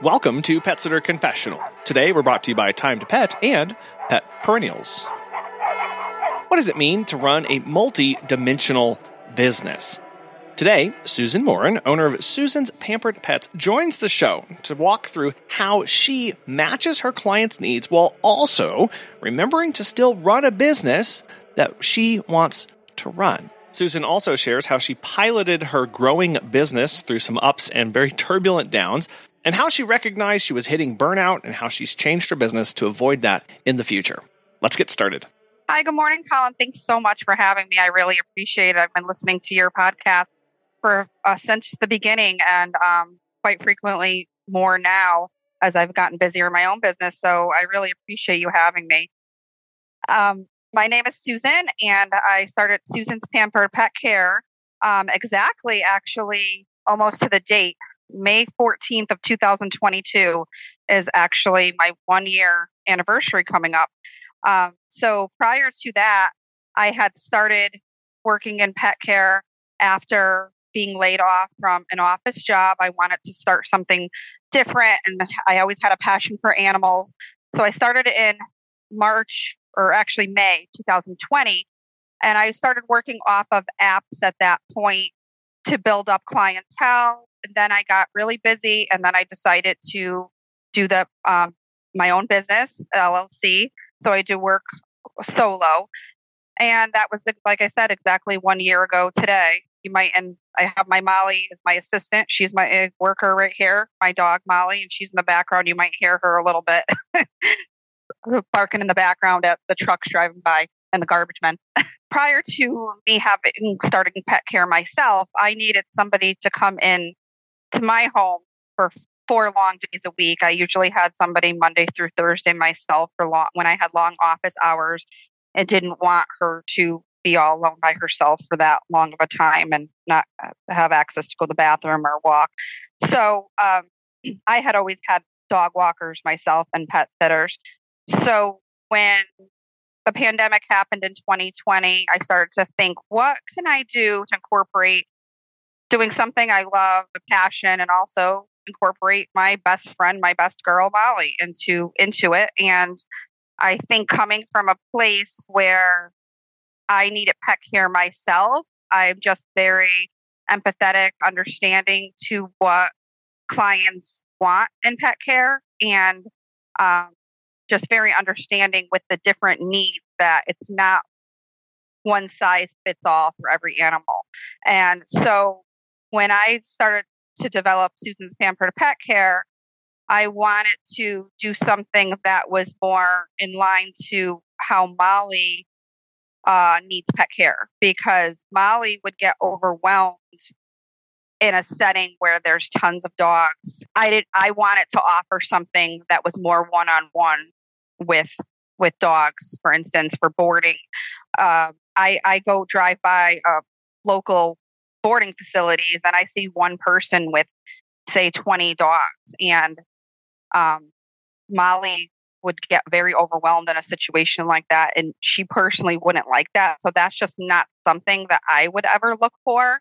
Welcome to Pet Sitter Confessional. Today we're brought to you by Time to Pet and Pet Perennials. What does it mean to run a multi dimensional business? Today, Susan Morin, owner of Susan's Pampered Pets, joins the show to walk through how she matches her clients' needs while also remembering to still run a business that she wants to run. Susan also shares how she piloted her growing business through some ups and very turbulent downs, and how she recognized she was hitting burnout and how she's changed her business to avoid that in the future. Let's get started. Hi, good morning, Colin. Thanks so much for having me. I really appreciate it. I've been listening to your podcast for uh, since the beginning, and um, quite frequently more now as I've gotten busier in my own business. So I really appreciate you having me. Um, my name is Susan, and I started Susan's Pampered Pet Care um, exactly, actually, almost to the date May 14th of 2022 is actually my one year anniversary coming up. Um, so prior to that, I had started working in pet care after being laid off from an office job. I wanted to start something different, and I always had a passion for animals. So I started in March, or actually May 2020, and I started working off of apps at that point to build up clientele and then I got really busy, and then I decided to do the um, my own business LLC. So I do work solo, and that was like I said exactly one year ago today. You might and I have my Molly as my assistant. She's my worker right here, my dog Molly, and she's in the background. You might hear her a little bit barking in the background at the trucks driving by and the garbage men. Prior to me having starting pet care myself, I needed somebody to come in to my home for four long days a week. I usually had somebody Monday through Thursday myself for long when I had long office hours and didn't want her to be all alone by herself for that long of a time and not uh, have access to go to the bathroom or walk. So um, I had always had dog walkers myself and pet sitters. So when the pandemic happened in 2020, I started to think, what can I do to incorporate doing something I love, a passion, and also incorporate my best friend, my best girl, Molly, into into it. And I think coming from a place where I needed pet care myself, I'm just very empathetic, understanding to what clients want in pet care, and um, just very understanding with the different needs that it's not one size fits all for every animal. And so when I started to develop Susan's Pampered Pet Care, I wanted to do something that was more in line to how Molly uh, needs pet care because Molly would get overwhelmed in a setting where there's tons of dogs. I did. I wanted to offer something that was more one on one with with dogs. For instance, for boarding, uh, I I go drive by a local boarding facilities and I see one person with, say, 20 dogs. And um, Molly would get very overwhelmed in a situation like that. And she personally wouldn't like that. So that's just not something that I would ever look for.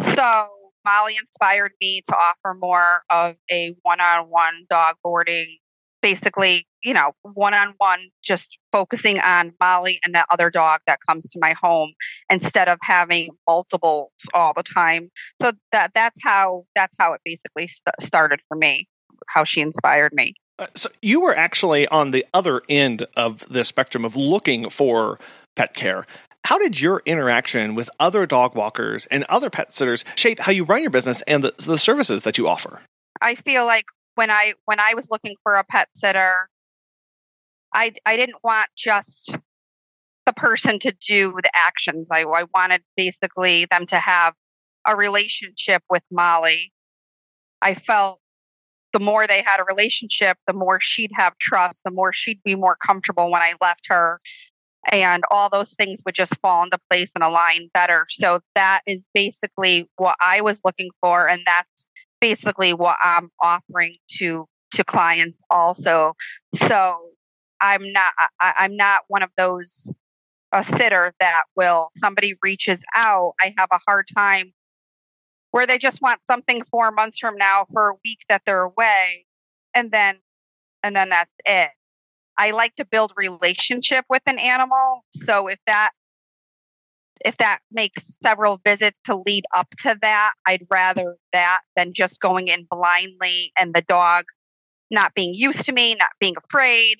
So Molly inspired me to offer more of a one on one dog boarding basically, you know, one on one, just focusing on Molly and that other dog that comes to my home instead of having multiples all the time. So that that's how that's how it basically st- started for me. How she inspired me. Uh, so you were actually on the other end of the spectrum of looking for pet care. How did your interaction with other dog walkers and other pet sitters shape how you run your business and the, the services that you offer? I feel like when I when I was looking for a pet sitter, I I didn't want just the person to do the actions. I, I wanted basically them to have a relationship with Molly. I felt the more they had a relationship, the more she'd have trust, the more she'd be more comfortable when I left her. And all those things would just fall into place and align better. So that is basically what I was looking for. And that's basically what I'm offering to to clients also. So I'm not I, I'm not one of those a sitter that will somebody reaches out. I have a hard time where they just want something four months from now for a week that they're away and then and then that's it i like to build relationship with an animal so if that if that makes several visits to lead up to that i'd rather that than just going in blindly and the dog not being used to me not being afraid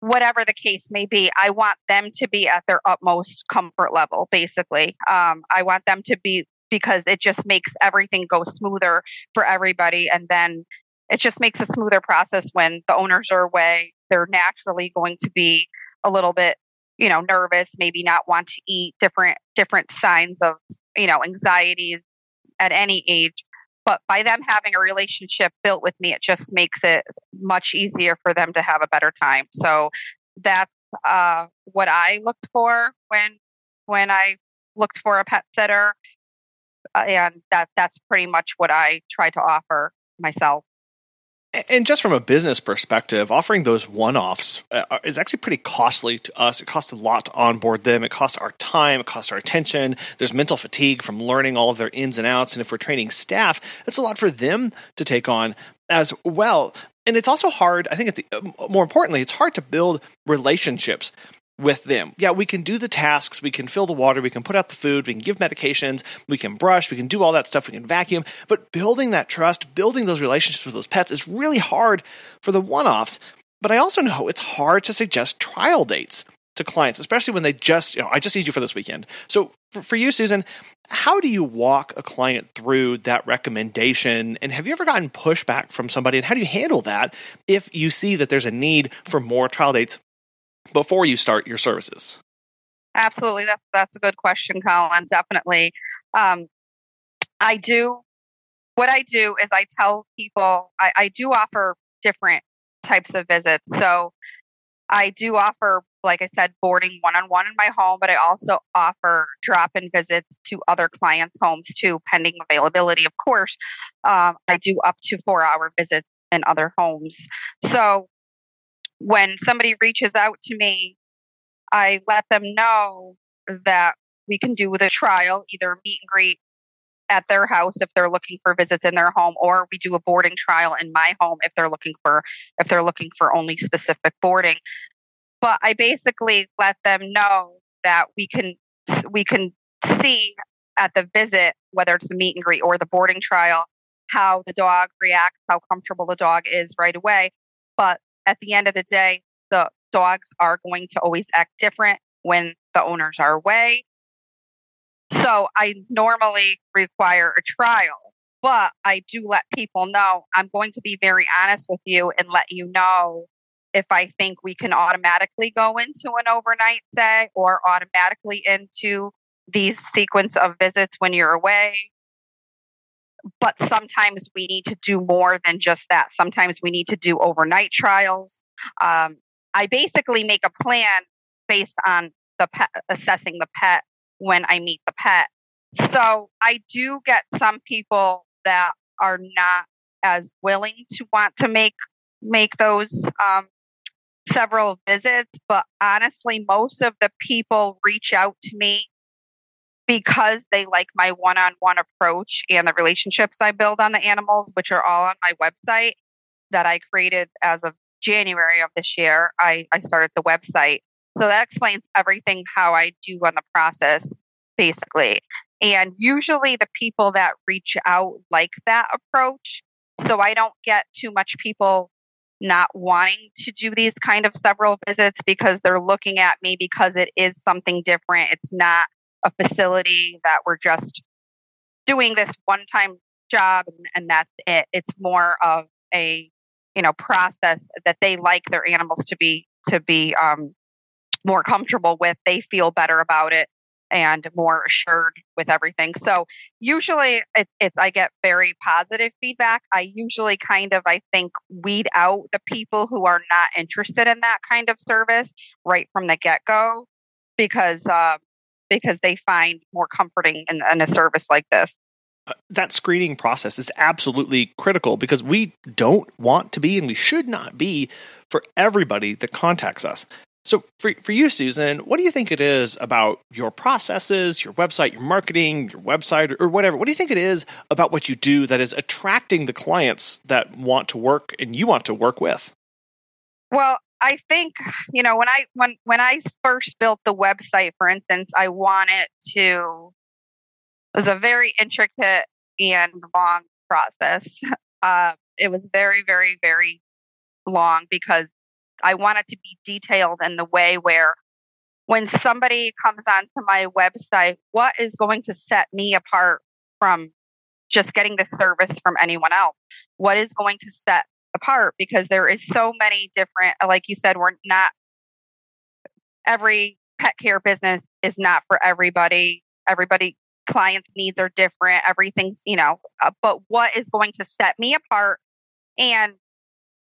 whatever the case may be i want them to be at their utmost comfort level basically um, i want them to be because it just makes everything go smoother for everybody. And then it just makes a smoother process when the owners are away. They're naturally going to be a little bit, you know, nervous, maybe not want to eat different different signs of, you know, anxieties at any age. But by them having a relationship built with me, it just makes it much easier for them to have a better time. So that's uh, what I looked for when when I looked for a pet sitter. Uh, and that that's pretty much what I try to offer myself. And just from a business perspective, offering those one offs uh, is actually pretty costly to us. It costs a lot to onboard them. It costs our time. It costs our attention. There's mental fatigue from learning all of their ins and outs. And if we're training staff, it's a lot for them to take on as well. And it's also hard, I think, the, more importantly, it's hard to build relationships with them. Yeah, we can do the tasks, we can fill the water, we can put out the food, we can give medications, we can brush, we can do all that stuff, we can vacuum. But building that trust, building those relationships with those pets is really hard for the one offs. But I also know it's hard to suggest trial dates to clients, especially when they just, you know, I just need you for this weekend. So for, for you, Susan, how do you walk a client through that recommendation? And have you ever gotten pushback from somebody? And how do you handle that if you see that there's a need for more trial dates before you start your services? Absolutely, that's that's a good question, Colin. Definitely, um, I do. What I do is I tell people I, I do offer different types of visits. So I do offer, like I said, boarding one on one in my home, but I also offer drop in visits to other clients' homes too, pending availability, of course. Um, I do up to four hour visits in other homes. So when somebody reaches out to me, I let them know that we can do the trial, either meet and greet at their house if they're looking for visits in their home or we do a boarding trial in my home if they're looking for if they're looking for only specific boarding. But i basically let them know that we can we can see at the visit whether it's the meet and greet or the boarding trial how the dog reacts how comfortable the dog is right away. But at the end of the day, the dogs are going to always act different when the owners are away. So I normally require a trial, but I do let people know I'm going to be very honest with you and let you know if I think we can automatically go into an overnight stay or automatically into these sequence of visits when you're away but sometimes we need to do more than just that. Sometimes we need to do overnight trials. Um, I basically make a plan based on the pet, assessing the pet when I meet the pet. So I do get some people that are not as willing to want to make make those um, several visits, but honestly, most of the people reach out to me because they like my one on one approach and the relationships I build on the animals, which are all on my website that I created as of January of this year. I, I started the website. So that explains everything how I do on the process, basically. And usually the people that reach out like that approach. So I don't get too much people not wanting to do these kind of several visits because they're looking at me because it is something different. It's not a facility that we're just doing this one time job and, and that's it. It's more of a you know process that they like their animals to be to be um, more comfortable with. They feel better about it and more assured with everything. So usually it, it's I get very positive feedback. I usually kind of I think weed out the people who are not interested in that kind of service right from the get go because uh, because they find more comforting in, in a service like this uh, that screening process is absolutely critical because we don't want to be and we should not be for everybody that contacts us. So, for, for you, Susan, what do you think it is about your processes, your website, your marketing, your website, or whatever? What do you think it is about what you do that is attracting the clients that want to work and you want to work with? Well, I think you know when I when when I first built the website, for instance, I wanted to. It was a very intricate and long process. Uh, it was very, very, very long because I wanted to be detailed in the way where when somebody comes onto my website, what is going to set me apart from just getting the service from anyone else? What is going to set apart? Because there is so many different, like you said, we're not every pet care business is not for everybody. Everybody clients needs are different. Everything's, you know, uh, but what is going to set me apart and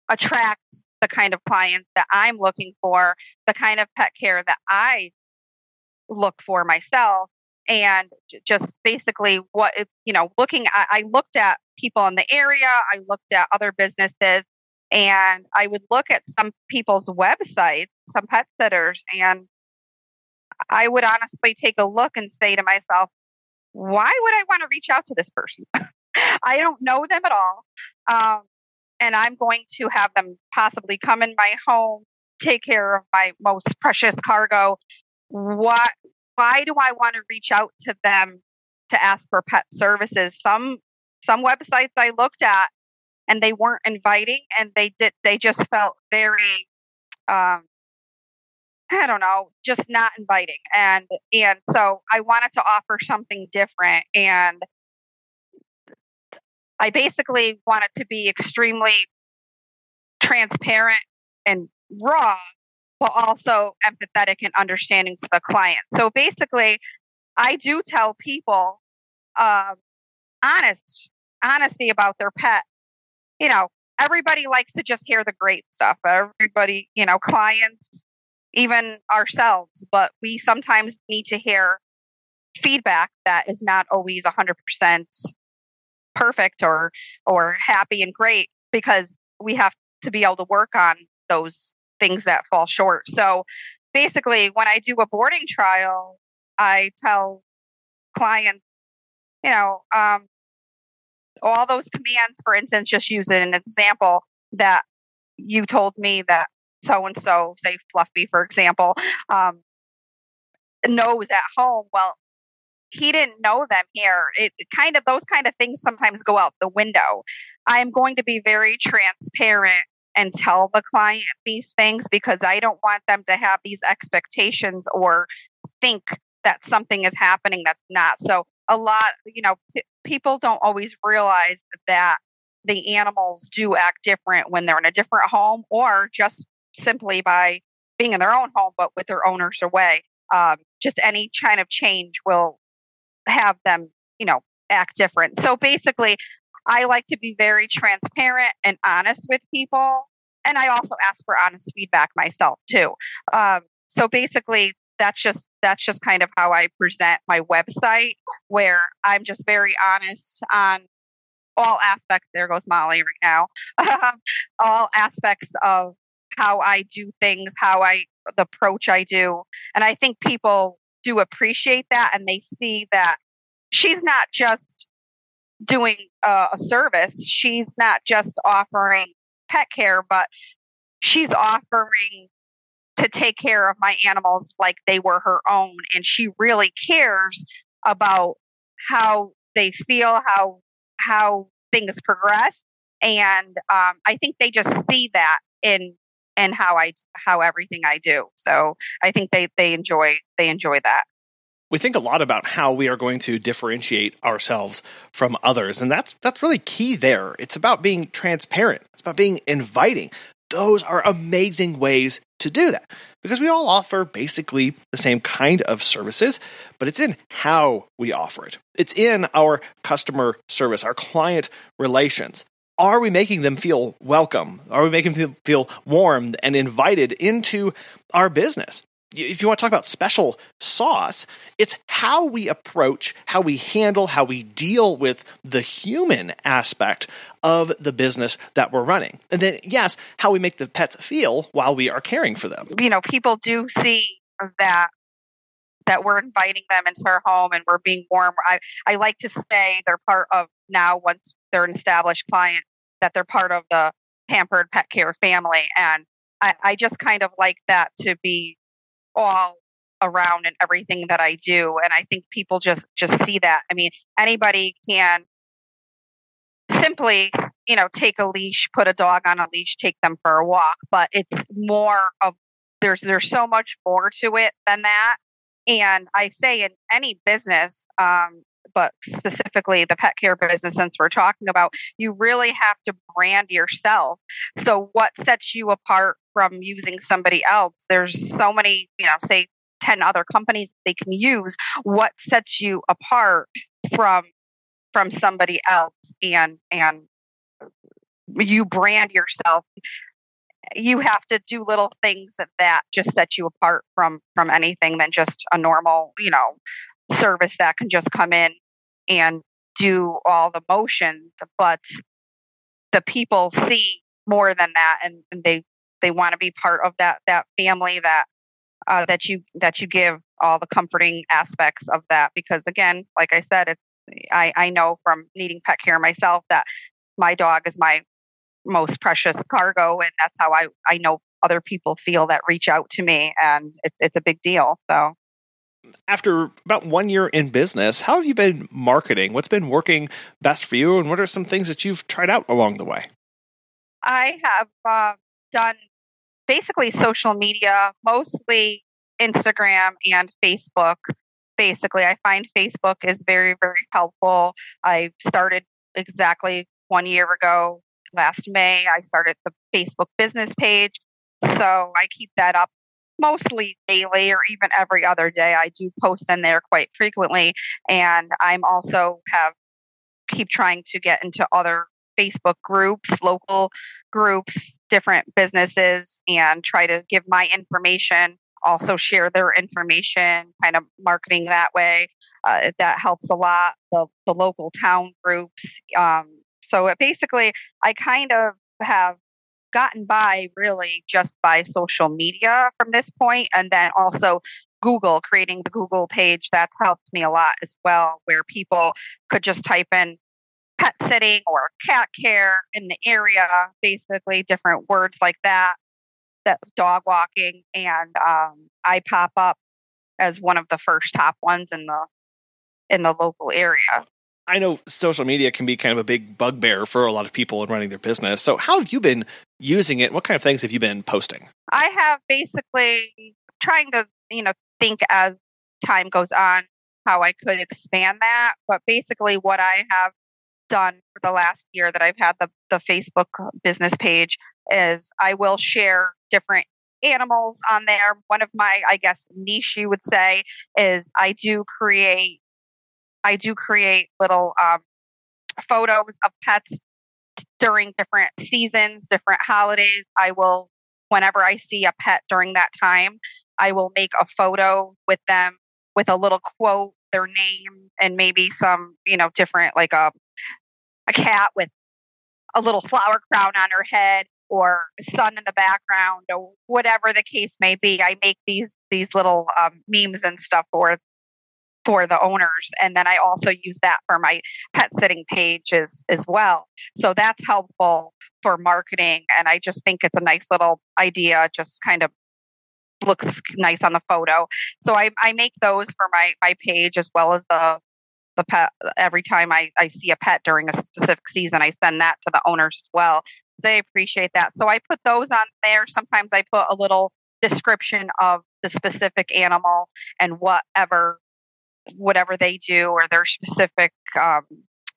attract the kind of clients that I'm looking for, the kind of pet care that I look for myself. And just basically what you know, looking, I, I looked at people in the area, I looked at other businesses, and I would look at some people's websites, some pet sitters, and I would honestly take a look and say to myself, why would I want to reach out to this person? I don't know them at all. Um, and I'm going to have them possibly come in my home, take care of my most precious cargo. What? Why do I want to reach out to them to ask for pet services? Some some websites I looked at and they weren't inviting, and they did. They just felt very. Um, I don't know, just not inviting. And and so I wanted to offer something different and I basically wanted to be extremely transparent and raw, but also empathetic and understanding to the client. So basically, I do tell people uh, honest honesty about their pet. You know, everybody likes to just hear the great stuff. Everybody, you know, clients, even ourselves, but we sometimes need to hear feedback that is not always 100% perfect or or happy and great because we have to be able to work on those things that fall short. So basically when I do a boarding trial, I tell clients, you know, um, all those commands, for instance, just using an example that you told me that so and so, say Fluffy, for example, um, knows at home. Well, he didn't know them here. It, kind of those kind of things sometimes go out the window. I'm going to be very transparent and tell the client these things because I don't want them to have these expectations or think that something is happening that's not. So a lot, you know, p- people don't always realize that the animals do act different when they're in a different home or just simply by being in their own home but with their owners away. Um, just any kind of change will have them, you know, act different. So basically, I like to be very transparent and honest with people. And I also ask for honest feedback myself too. Um, so basically, that's just that's just kind of how I present my website, where I'm just very honest on all aspects. There goes Molly right now. All aspects of how I do things, how I the approach I do, and I think people do appreciate that and they see that she's not just doing uh, a service, she's not just offering pet care, but she's offering to take care of my animals like they were her own. And she really cares about how they feel, how, how things progress. And um, I think they just see that in and how I how everything I do. So I think they they enjoy they enjoy that. We think a lot about how we are going to differentiate ourselves from others, and that's that's really key there. It's about being transparent. It's about being inviting. Those are amazing ways to do that because we all offer basically the same kind of services, but it's in how we offer it. It's in our customer service, our client relations are we making them feel welcome? Are we making them feel warm and invited into our business? If you want to talk about special sauce, it's how we approach, how we handle, how we deal with the human aspect of the business that we're running. And then, yes, how we make the pets feel while we are caring for them. You know, people do see that that we're inviting them into our home and we're being warm. I, I like to say they're part of now once they're an established client that they're part of the pampered pet care family. And I, I just kind of like that to be all around in everything that I do. And I think people just just see that. I mean, anybody can simply, you know, take a leash, put a dog on a leash, take them for a walk, but it's more of there's there's so much more to it than that. And I say in any business, um, but specifically the pet care business, since we're talking about, you really have to brand yourself. So, what sets you apart from using somebody else? There's so many, you know, say 10 other companies they can use. What sets you apart from from somebody else and and you brand yourself you have to do little things that that just set you apart from from anything than just a normal you know service that can just come in and do all the motions, but the people see more than that, and, and they they want to be part of that that family that uh, that you that you give all the comforting aspects of that. Because again, like I said, it's I I know from needing pet care myself that my dog is my most precious cargo, and that's how I I know other people feel that reach out to me, and it's it's a big deal. So after about one year in business, how have you been marketing? What's been working best for you, and what are some things that you've tried out along the way? I have uh, done basically social media, mostly Instagram and Facebook. Basically, I find Facebook is very, very helpful. I started exactly one year ago, last May. I started the Facebook business page. So I keep that up mostly daily or even every other day. I do post in there quite frequently. And I'm also have keep trying to get into other Facebook groups, local groups, different businesses, and try to give my information, also share their information, kind of marketing that way. Uh, that helps a lot. The, the local town groups. Um, so it basically, I kind of have gotten by really just by social media from this point and then also Google, creating the Google page, that's helped me a lot as well, where people could just type in pet sitting or cat care in the area, basically different words like that, that dog walking, and um, I pop up as one of the first top ones in the in the local area. I know social media can be kind of a big bugbear for a lot of people in running their business. So, how have you been using it? What kind of things have you been posting? I have basically trying to, you know, think as time goes on how I could expand that. But basically, what I have done for the last year that I've had the, the Facebook business page is I will share different animals on there. One of my, I guess, niche you would say is I do create I do create little um, photos of pets during different seasons, different holidays. I will, whenever I see a pet during that time, I will make a photo with them with a little quote, their name, and maybe some, you know, different like a a cat with a little flower crown on her head or sun in the background or whatever the case may be. I make these these little um, memes and stuff for for the owners and then i also use that for my pet sitting page as, as well. So that's helpful for marketing and i just think it's a nice little idea just kind of looks nice on the photo. So i, I make those for my my page as well as the the pet every time I, I see a pet during a specific season i send that to the owners as well. They appreciate that. So i put those on there. Sometimes i put a little description of the specific animal and whatever whatever they do or their specific um,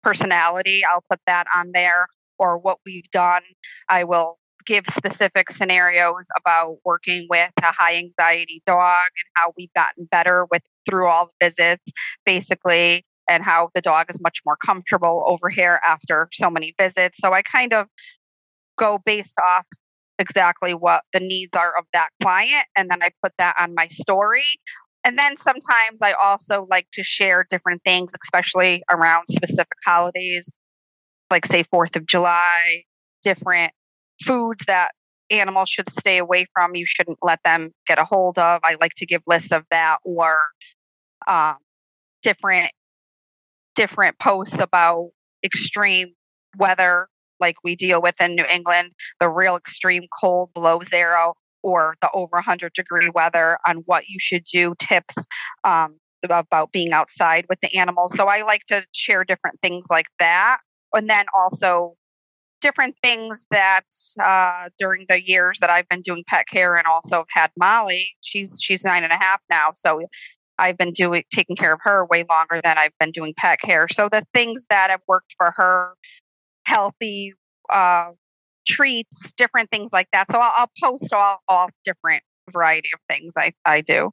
personality. I'll put that on there or what we've done. I will give specific scenarios about working with a high anxiety dog and how we've gotten better with through all the visits basically and how the dog is much more comfortable over here after so many visits. So I kind of go based off exactly what the needs are of that client. And then I put that on my story. And then sometimes I also like to share different things, especially around specific holidays, like, say, 4th of July, different foods that animals should stay away from. You shouldn't let them get a hold of. I like to give lists of that or um, different different posts about extreme weather like we deal with in New England, the real extreme cold below zero or the over 100 degree weather on what you should do, tips um, about being outside with the animals. So I like to share different things like that. And then also different things that uh, during the years that I've been doing pet care and also have had Molly, she's she's nine and a half now. So I've been doing taking care of her way longer than I've been doing pet care. So the things that have worked for her, healthy uh, treats, different things like that. So I'll, I'll post all all different variety of things I, I do.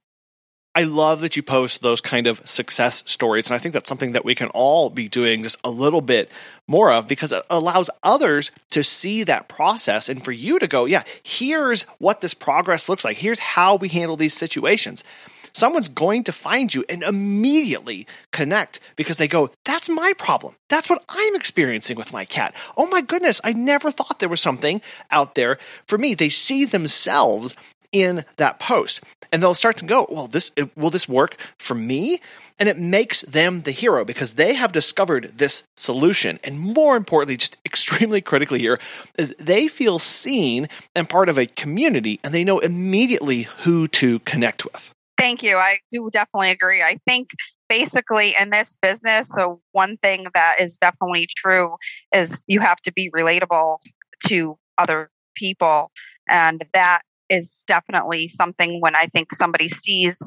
I love that you post those kind of success stories. And I think that's something that we can all be doing just a little bit more of because it allows others to see that process and for you to go, yeah, here's what this progress looks like. Here's how we handle these situations. Someone's going to find you and immediately connect because they go, That's my problem. That's what I'm experiencing with my cat. Oh my goodness, I never thought there was something out there for me. They see themselves in that post and they'll start to go well this will this work for me and it makes them the hero because they have discovered this solution and more importantly just extremely critically here is they feel seen and part of a community and they know immediately who to connect with thank you. I do definitely agree. I think basically in this business so one thing that is definitely true is you have to be relatable to other people. And that is definitely something when I think somebody sees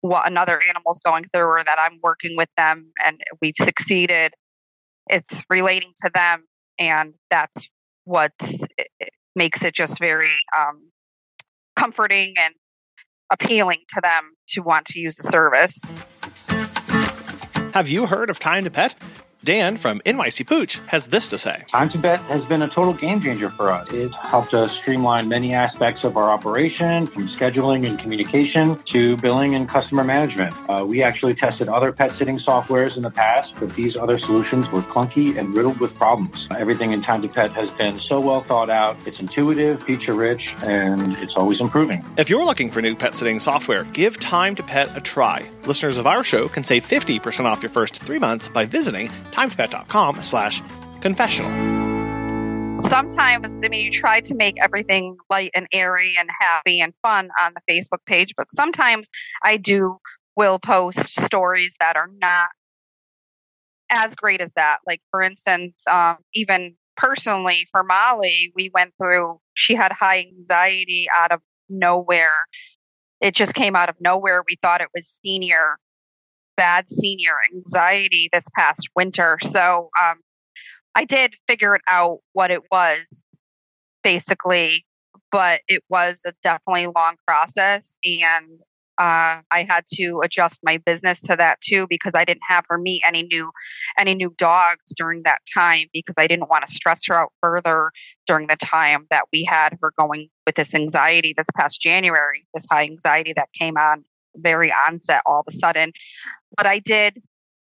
what another animal's going through or that I'm working with them and we've succeeded, it's relating to them. And that's what makes it just very um, comforting and appealing to them to want to use the service. Have you heard of Time to Pet? Dan from NYC Pooch has this to say. Time to Pet has been a total game changer for us. It's helped us streamline many aspects of our operation, from scheduling and communication to billing and customer management. Uh, we actually tested other pet sitting softwares in the past, but these other solutions were clunky and riddled with problems. Everything in Time to Pet has been so well thought out. It's intuitive, feature rich, and it's always improving. If you're looking for new pet sitting software, give Time to Pet a try. Listeners of our show can save 50% off your first three months by visiting timetoPet.com slash confessional. Sometimes, I mean, you try to make everything light and airy and happy and fun on the Facebook page, but sometimes I do will post stories that are not as great as that. Like, for instance, um, even personally for Molly, we went through, she had high anxiety out of nowhere. It just came out of nowhere. We thought it was senior bad senior anxiety this past winter. So um, I did figure it out what it was basically, but it was a definitely long process. And uh, I had to adjust my business to that too because I didn't have her meet any new any new dogs during that time because I didn't want to stress her out further during the time that we had her going with this anxiety this past January, this high anxiety that came on very onset all of a sudden. But I did,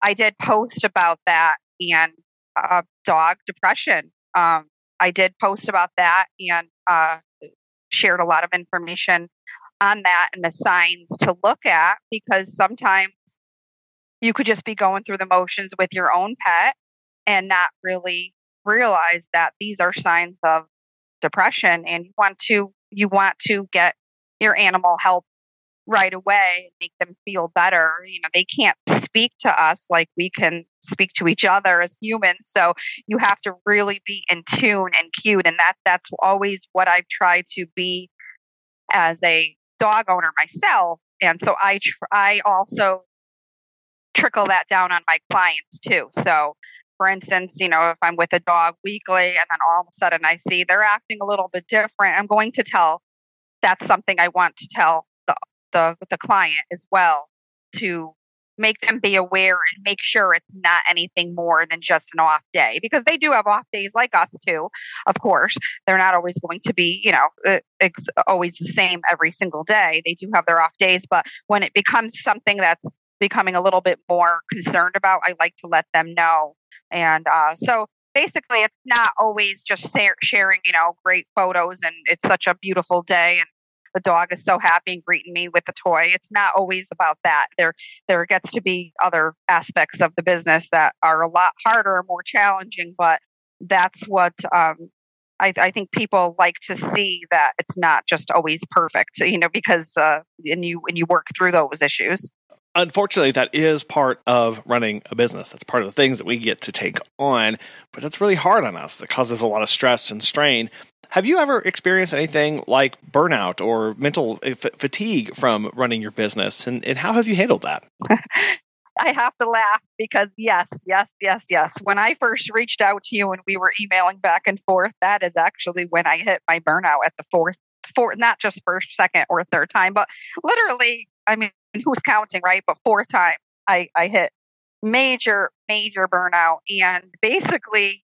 I did post about that and uh, dog depression. Um, I did post about that and uh, shared a lot of information on that and the signs to look at because sometimes you could just be going through the motions with your own pet and not really realize that these are signs of depression and you want to you want to get your animal help right away and make them feel better. You know, they can't speak to us like we can speak to each other as humans. So you have to really be in tune and cute. And that that's always what I've tried to be as a dog owner myself. And so I tr- I also trickle that down on my clients too. So for instance, you know, if I'm with a dog weekly and then all of a sudden I see they're acting a little bit different, I'm going to tell that's something I want to tell the the client as well to make them be aware and make sure it's not anything more than just an off day because they do have off days like us too of course. They're not always going to be you know it's always the same every single day. They do have their off days but when it becomes something that's becoming a little bit more concerned about i like to let them know. And uh, so basically it's not always just sharing you know great photos and it's such a beautiful day and the dog is so happy and greeting me with the toy. It's not always about that. There there gets to be other aspects of the business that are a lot harder more challenging, but that's what um, I, I, think people like to see that it's not just always perfect, you know, because uh, and you and you work through those issues unfortunately, that is part of running a business. That's part of the things that we get to take on, but that's really hard on us. It causes a lot of stress and strain. Have you ever experienced anything like burnout or mental f- fatigue from running your business? And, and how have you handled that? I have to laugh because yes, yes, yes, yes. When I first reached out to you and we were emailing back and forth, that is actually when I hit my burnout at the fourth, fourth, not just first, second, or third time, but literally, I mean, who's counting, right? But fourth time I, I hit major, major burnout. And basically,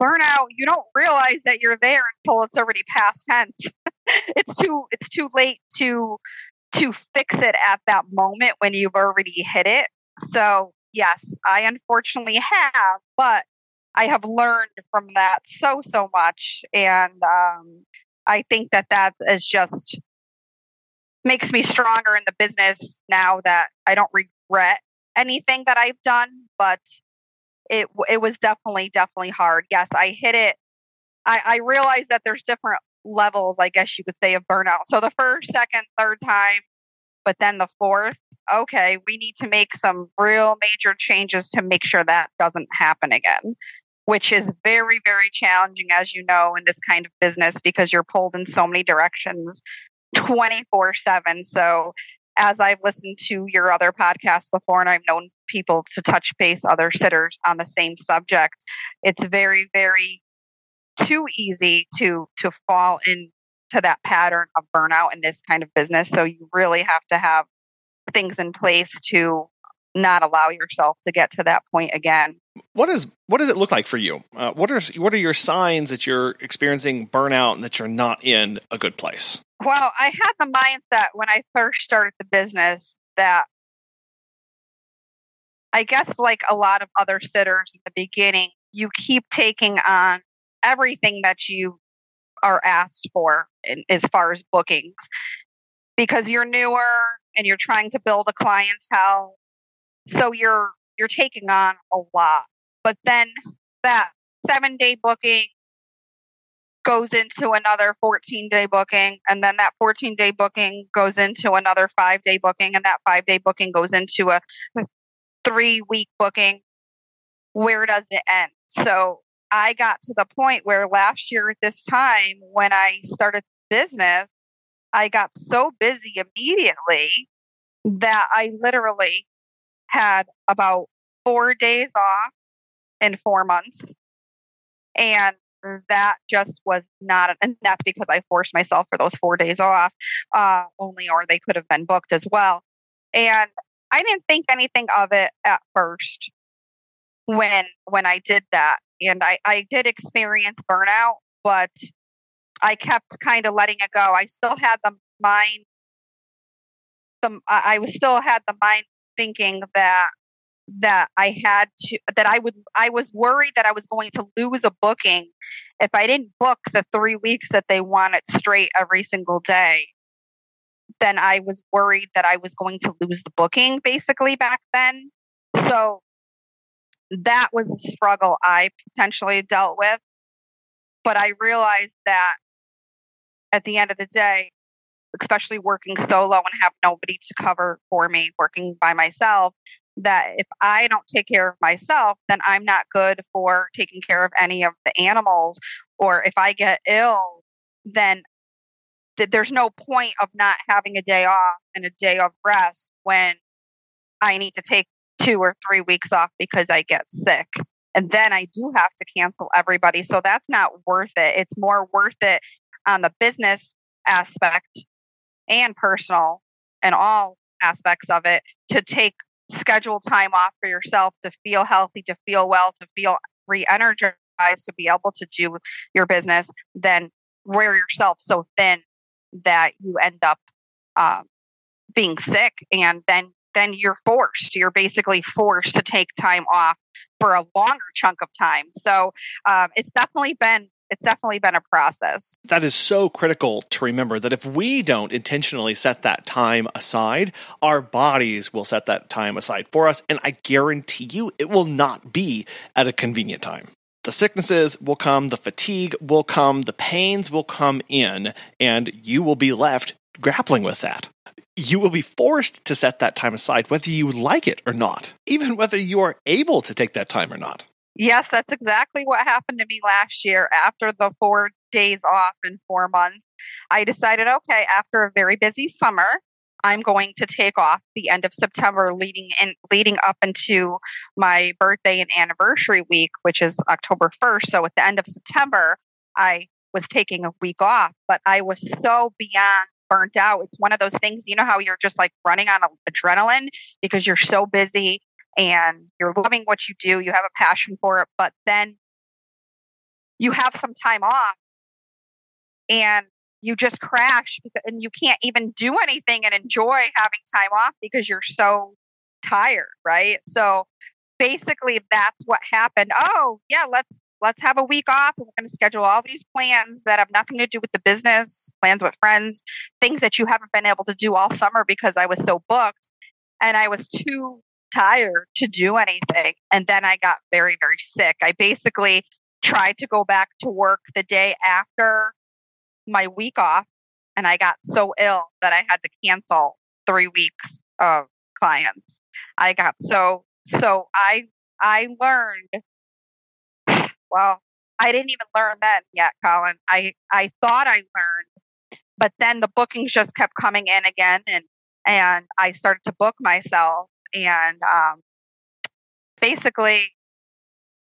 burnout, you don't realize that you're there until it's already past tense. it's too it's too late to to fix it at that moment when you've already hit it. So, yes, I unfortunately have, but I have learned from that so so much and um, I think that that is just makes me stronger in the business now that I don't regret anything that I've done, but it it was definitely definitely hard. Yes, I hit it. I, I realized that there's different levels, I guess you could say, of burnout. So the first, second, third time, but then the fourth, okay, we need to make some real major changes to make sure that doesn't happen again, which is very, very challenging, as you know, in this kind of business because you're pulled in so many directions 24 7. So, as I've listened to your other podcasts before, and I've known people to touch base other sitters on the same subject, it's very, very too easy to to fall into that pattern of burnout in this kind of business. So you really have to have things in place to not allow yourself to get to that point again. What is what does it look like for you? Uh, what are what are your signs that you're experiencing burnout and that you're not in a good place? Well, I had the mindset when I first started the business that I guess like a lot of other sitters in the beginning, you keep taking on everything that you are asked for in, as far as bookings because you're newer and you're trying to build a clientele so you're you're taking on a lot. But then that seven day booking goes into another 14 day booking and then that 14 day booking goes into another five day booking and that five day booking goes into a three week booking where does it end so i got to the point where last year at this time when i started business i got so busy immediately that i literally had about four days off in four months. And that just was not, and that's because I forced myself for those four days off uh, only, or they could have been booked as well. And I didn't think anything of it at first when when I did that, and I I did experience burnout, but I kept kind of letting it go. I still had the mind, the I was still had the mind thinking that that I had to that I would I was worried that I was going to lose a booking if I didn't book the 3 weeks that they wanted straight every single day then I was worried that I was going to lose the booking basically back then so that was a struggle I potentially dealt with but I realized that at the end of the day especially working solo and have nobody to cover for me working by myself that if I don't take care of myself, then I'm not good for taking care of any of the animals. Or if I get ill, then th- there's no point of not having a day off and a day of rest when I need to take two or three weeks off because I get sick. And then I do have to cancel everybody. So that's not worth it. It's more worth it on the business aspect and personal and all aspects of it to take schedule time off for yourself to feel healthy, to feel well, to feel re energized, to be able to do your business, then wear yourself so thin that you end up um, being sick and then then you're forced you're basically forced to take time off for a longer chunk of time so um, it's definitely been it's definitely been a process. That is so critical to remember that if we don't intentionally set that time aside, our bodies will set that time aside for us. And I guarantee you it will not be at a convenient time. The sicknesses will come, the fatigue will come, the pains will come in, and you will be left grappling with that you will be forced to set that time aside, whether you like it or not, even whether you are able to take that time or not. Yes, that's exactly what happened to me last year after the four days off in four months. I decided, okay, after a very busy summer, I'm going to take off the end of September leading in leading up into my birthday and anniversary week, which is October 1st. So at the end of September, I was taking a week off, but I was so beyond burnt out. It's one of those things, you know, how you're just like running on adrenaline because you're so busy and you're loving what you do, you have a passion for it, but then you have some time off and you just crash and you can't even do anything and enjoy having time off because you're so tired, right? So basically that's what happened. Oh, yeah, let's let's have a week off and we're going to schedule all these plans that have nothing to do with the business, plans with friends, things that you haven't been able to do all summer because I was so booked and I was too tired to do anything. And then I got very, very sick. I basically tried to go back to work the day after my week off and I got so ill that I had to cancel three weeks of clients. I got so so I I learned well, I didn't even learn that yet, Colin. I, I thought I learned, but then the bookings just kept coming in again and, and I started to book myself and, um, basically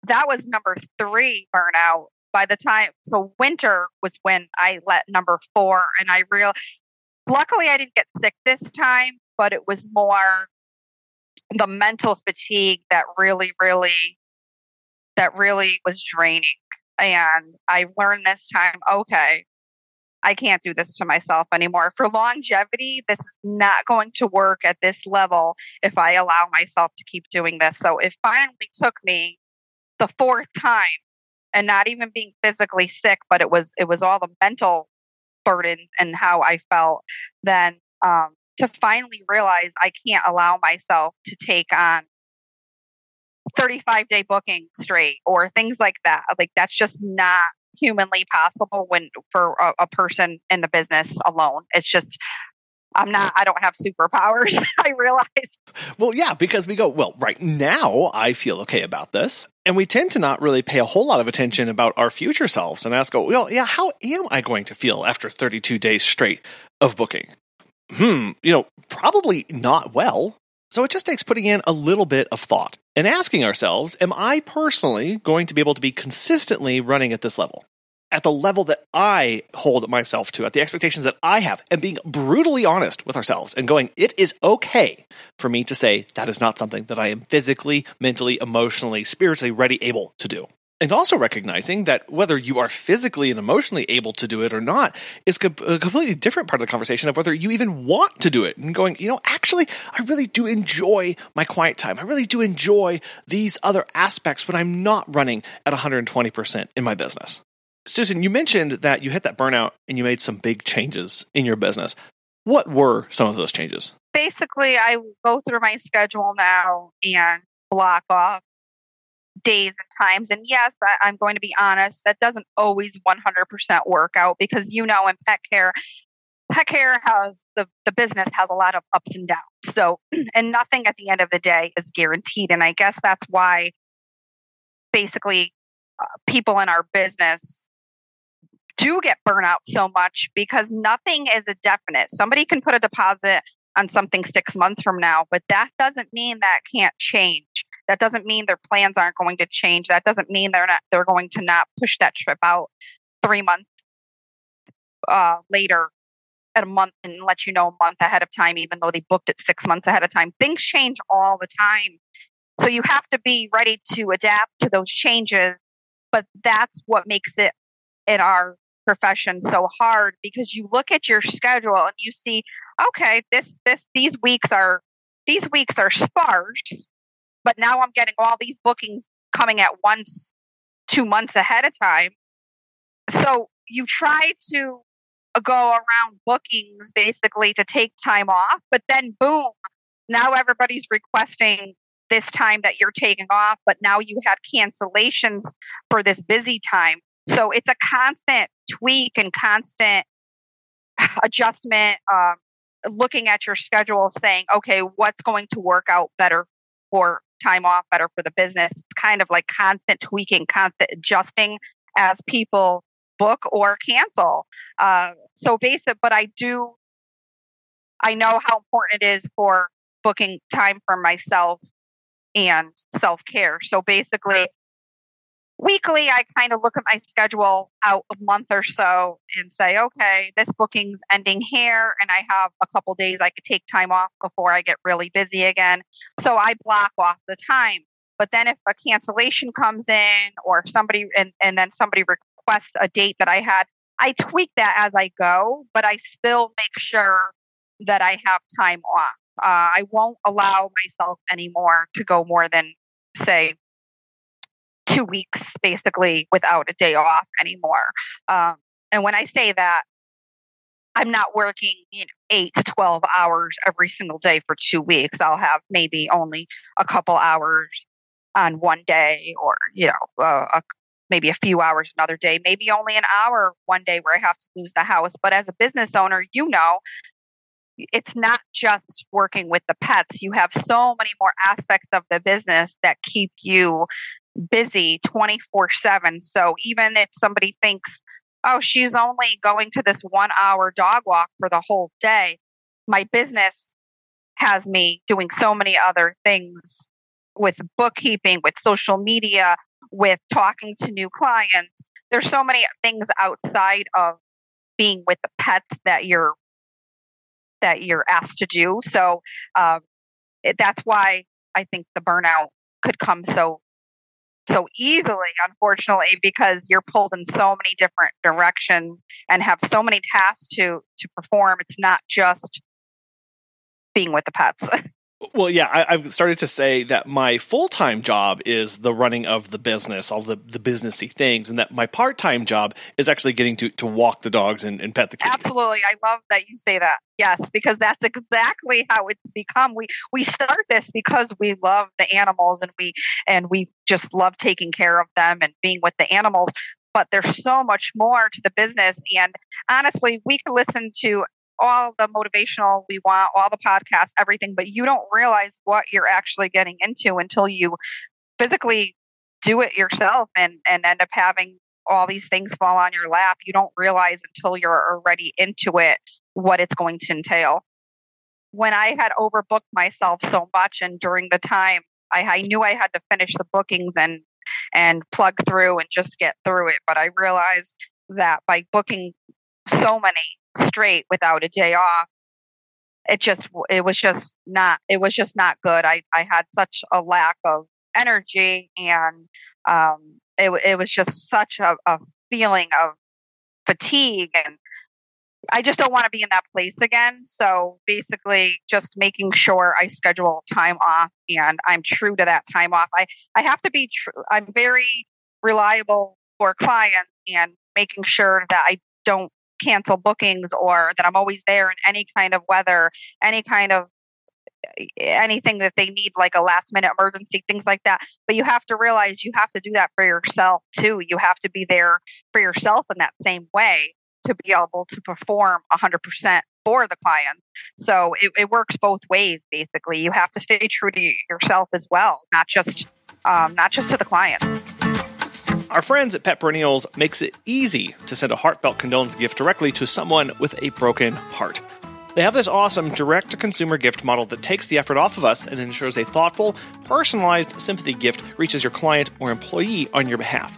that was number three burnout by the time so winter was when i let number four and i real luckily i didn't get sick this time but it was more the mental fatigue that really really that really was draining. And I learned this time, okay, I can't do this to myself anymore. For longevity, this is not going to work at this level if I allow myself to keep doing this. So it finally took me the fourth time and not even being physically sick, but it was it was all the mental burden and how I felt then um, to finally realize I can't allow myself to take on 35 day booking straight or things like that. Like that's just not humanly possible when for a, a person in the business alone. It's just I'm not, I don't have superpowers. I realize. Well, yeah, because we go, well, right now I feel okay about this. And we tend to not really pay a whole lot of attention about our future selves and ask, oh, well, yeah, how am I going to feel after 32 days straight of booking? Hmm, you know, probably not well. So it just takes putting in a little bit of thought and asking ourselves, am I personally going to be able to be consistently running at this level? At the level that I hold myself to, at the expectations that I have, and being brutally honest with ourselves and going, it is okay for me to say that is not something that I am physically, mentally, emotionally, spiritually ready, able to do and also recognizing that whether you are physically and emotionally able to do it or not is a completely different part of the conversation of whether you even want to do it and going, you know, actually, I really do enjoy my quiet time. I really do enjoy these other aspects when I'm not running at 120% in my business. Susan, you mentioned that you hit that burnout and you made some big changes in your business. What were some of those changes? Basically, I go through my schedule now and block off days and times. And yes, I, am going to be honest, that doesn't always 100% work out because you know, in pet care, pet care has the, the business has a lot of ups and downs. So, and nothing at the end of the day is guaranteed. And I guess that's why basically uh, people in our business do get burnout so much because nothing is a definite. Somebody can put a deposit on something six months from now, but that doesn't mean that can't change. That doesn't mean their plans aren't going to change. That doesn't mean they're not they're going to not push that trip out three months uh, later at a month and let you know a month ahead of time, even though they booked it six months ahead of time. Things change all the time. So you have to be ready to adapt to those changes. But that's what makes it in our profession so hard because you look at your schedule and you see, okay, this, this, these weeks are, these weeks are sparse, but now I'm getting all these bookings coming at once, two months ahead of time. So you try to go around bookings basically to take time off, but then boom, now everybody's requesting this time that you're taking off, but now you have cancellations for this busy time. So it's a constant tweak and constant adjustment, um, looking at your schedule, saying, okay, what's going to work out better for time off, better for the business. It's kind of like constant tweaking, constant adjusting as people book or cancel. Uh, so basic, but I do, I know how important it is for booking time for myself and self care. So basically, weekly, I kind of look at my schedule out a month or so and say, okay, this booking's ending here, and I have a couple days I could take time off before I get really busy again. So I block off the time. But then if a cancellation comes in or somebody and, and then somebody requests a date that I had, I tweak that as I go, but I still make sure that I have time off. Uh, I won't allow myself anymore to go more than, say, two weeks basically without a day off anymore. Um, and when I say that, I'm not working you know, eight to 12 hours every single day for two weeks. I'll have maybe only a couple hours on one day or, you know, uh, a, maybe a few hours another day, maybe only an hour one day where I have to lose the house. But as a business owner, you know, it's not just working with the pets. You have so many more aspects of the business that keep you busy 24 7. So even if somebody thinks, oh, she's only going to this one hour dog walk for the whole day, my business has me doing so many other things with bookkeeping, with social media, with talking to new clients. There's so many things outside of being with the pets that you're that you're asked to do. So um, it, that's why I think the burnout could come so so easily, unfortunately, because you're pulled in so many different directions and have so many tasks to to perform. It's not just being with the pets. Well, yeah, I, have started to say that my full time job is the running of the business, all the, the businessy things, and that my part time job is actually getting to, to walk the dogs and, and pet the kids. Absolutely. I love that you say that. Yes, because that's exactly how it's become. We we start this because we love the animals and we and we just love taking care of them and being with the animals but there's so much more to the business. And honestly, we could listen to all the motivational we want, all the podcasts, everything, but you don't realize what you're actually getting into until you physically do it yourself and, and end up having all these things fall on your lap. You don't realize until you're already into it what it's going to entail. When I had overbooked myself so much and during the time I, I knew I had to finish the bookings and and plug through and just get through it. But I realized that by booking so many straight without a day off it just it was just not it was just not good i i had such a lack of energy and um it, it was just such a, a feeling of fatigue and I just don't want to be in that place again. So basically, just making sure I schedule time off and I'm true to that time off. I, I have to be true. I'm very reliable for clients and making sure that I don't cancel bookings or that I'm always there in any kind of weather, any kind of anything that they need like a last minute emergency things like that. But you have to realize you have to do that for yourself too. You have to be there for yourself in that same way to be able to perform 100% for the client. So it, it works both ways basically. You have to stay true to yourself as well not just um, not just to the client our friends at Pet Perennials makes it easy to send a heartfelt condolence gift directly to someone with a broken heart. They have this awesome direct to consumer gift model that takes the effort off of us and ensures a thoughtful, personalized sympathy gift reaches your client or employee on your behalf.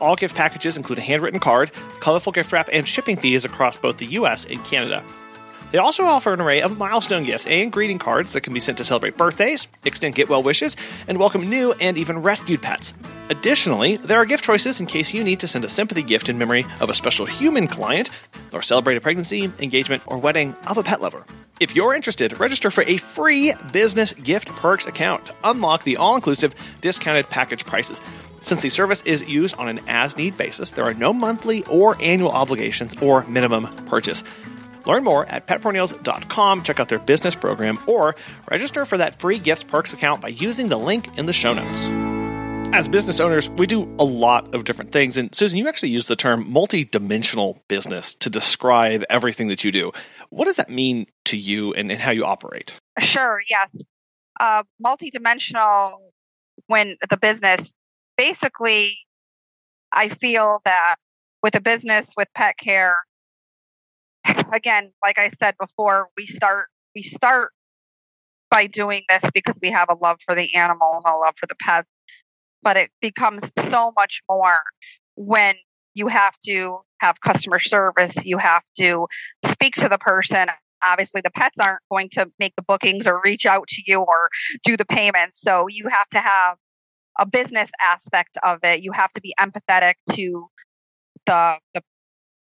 All gift packages include a handwritten card, colorful gift wrap, and shipping fees across both the US and Canada. They also offer an array of milestone gifts and greeting cards that can be sent to celebrate birthdays, extend get well wishes, and welcome new and even rescued pets. Additionally, there are gift choices in case you need to send a sympathy gift in memory of a special human client or celebrate a pregnancy, engagement, or wedding of a pet lover. If you're interested, register for a free business gift perks account to unlock the all inclusive discounted package prices. Since the service is used on an as need basis, there are no monthly or annual obligations or minimum purchase. Learn more at petperennials.com, check out their business program, or register for that free gifts perks account by using the link in the show notes. As business owners, we do a lot of different things. And Susan, you actually use the term multi-dimensional business to describe everything that you do. What does that mean to you and, and how you operate? Sure, yes. Uh, multi-dimensional when the business basically I feel that with a business with pet care, again, like I said before, we start we start by doing this because we have a love for the animals, a love for the pets, but it becomes so much more when you have to have customer service, you have to speak to the person. Obviously, the pets aren't going to make the bookings or reach out to you or do the payments. So you have to have a business aspect of it. You have to be empathetic to the, the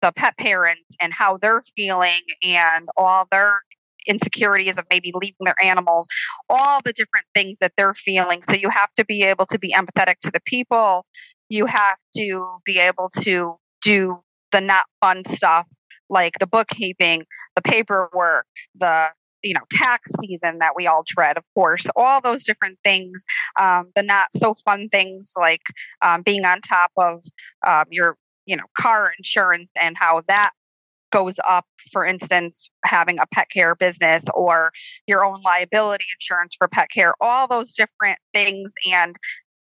the pet parents and how they're feeling and all their insecurities of maybe leaving their animals, all the different things that they're feeling. So you have to be able to be empathetic to the people. You have to be able to do the not fun stuff like the bookkeeping, the paperwork, the you know tax season that we all dread of course all those different things um, the not so fun things like um, being on top of um, your you know car insurance and how that goes up for instance having a pet care business or your own liability insurance for pet care all those different things and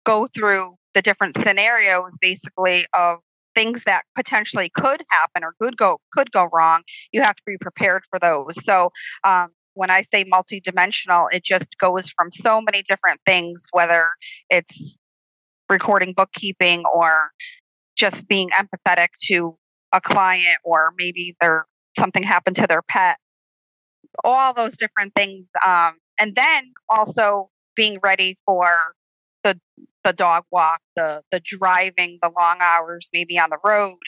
go through the different scenarios basically of things that potentially could happen or could go could go wrong you have to be prepared for those. So um, when i say multidimensional it just goes from so many different things whether it's recording bookkeeping or just being empathetic to a client or maybe there something happened to their pet. All those different things um, and then also being ready for the the dog walk the the driving the long hours maybe on the road.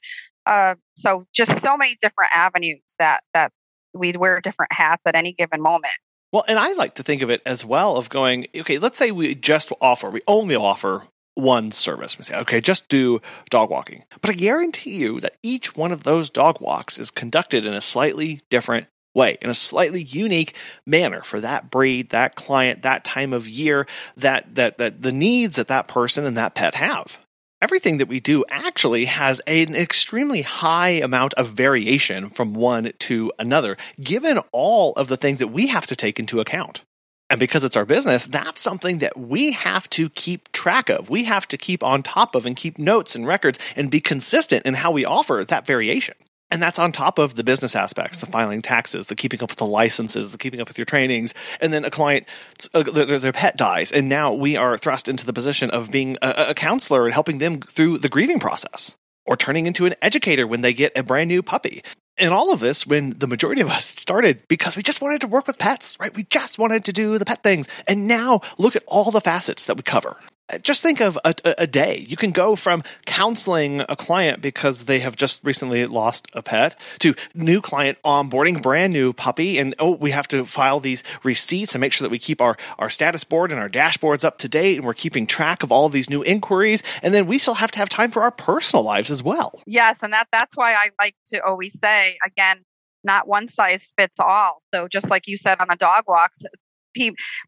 Uh, so just so many different avenues that that we wear different hats at any given moment. Well, and I like to think of it as well of going, okay, let's say we just offer, we only offer one service. We say, okay, just do dog walking. But I guarantee you that each one of those dog walks is conducted in a slightly different way, in a slightly unique manner for that breed, that client, that time of year, that that that the needs that that person and that pet have. Everything that we do actually has an extremely high amount of variation from one to another, given all of the things that we have to take into account. And because it's our business, that's something that we have to keep track of. We have to keep on top of and keep notes and records and be consistent in how we offer that variation. And that's on top of the business aspects, the filing taxes, the keeping up with the licenses, the keeping up with your trainings. And then a client, uh, their, their, pet dies. And now we are thrust into the position of being a, a counselor and helping them through the grieving process or turning into an educator when they get a brand new puppy in all of this when the majority of us started because we just wanted to work with pets, right? We just wanted to do the pet things. And now look at all the facets that we cover just think of a, a, day. You can go from counseling a client because they have just recently lost a pet to new client onboarding brand new puppy. And oh, we have to file these receipts and make sure that we keep our, our status board and our dashboards up to date. And we're keeping track of all these new inquiries. And then we still have to have time for our personal lives as well. Yes. And that, that's why I like to always say again, not one size fits all. So just like you said on the dog walks,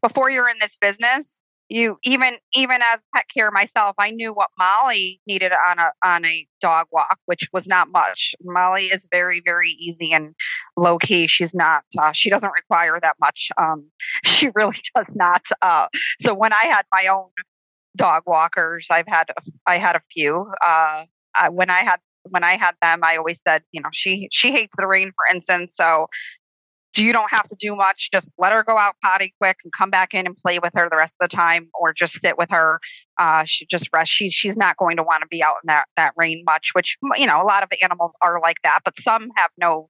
before you're in this business, you even even as pet care myself i knew what molly needed on a on a dog walk which was not much. Molly is very very easy and low key. She's not uh, she doesn't require that much. Um, she really does not uh, so when i had my own dog walkers i've had i had a few. Uh, I, when i had when I had them, I always said, you know, she she hates the rain, for instance. So you don't have to do much. Just let her go out potty quick and come back in and play with her the rest of the time, or just sit with her. Uh, she just rest. She's she's not going to want to be out in that that rain much. Which you know, a lot of animals are like that, but some have no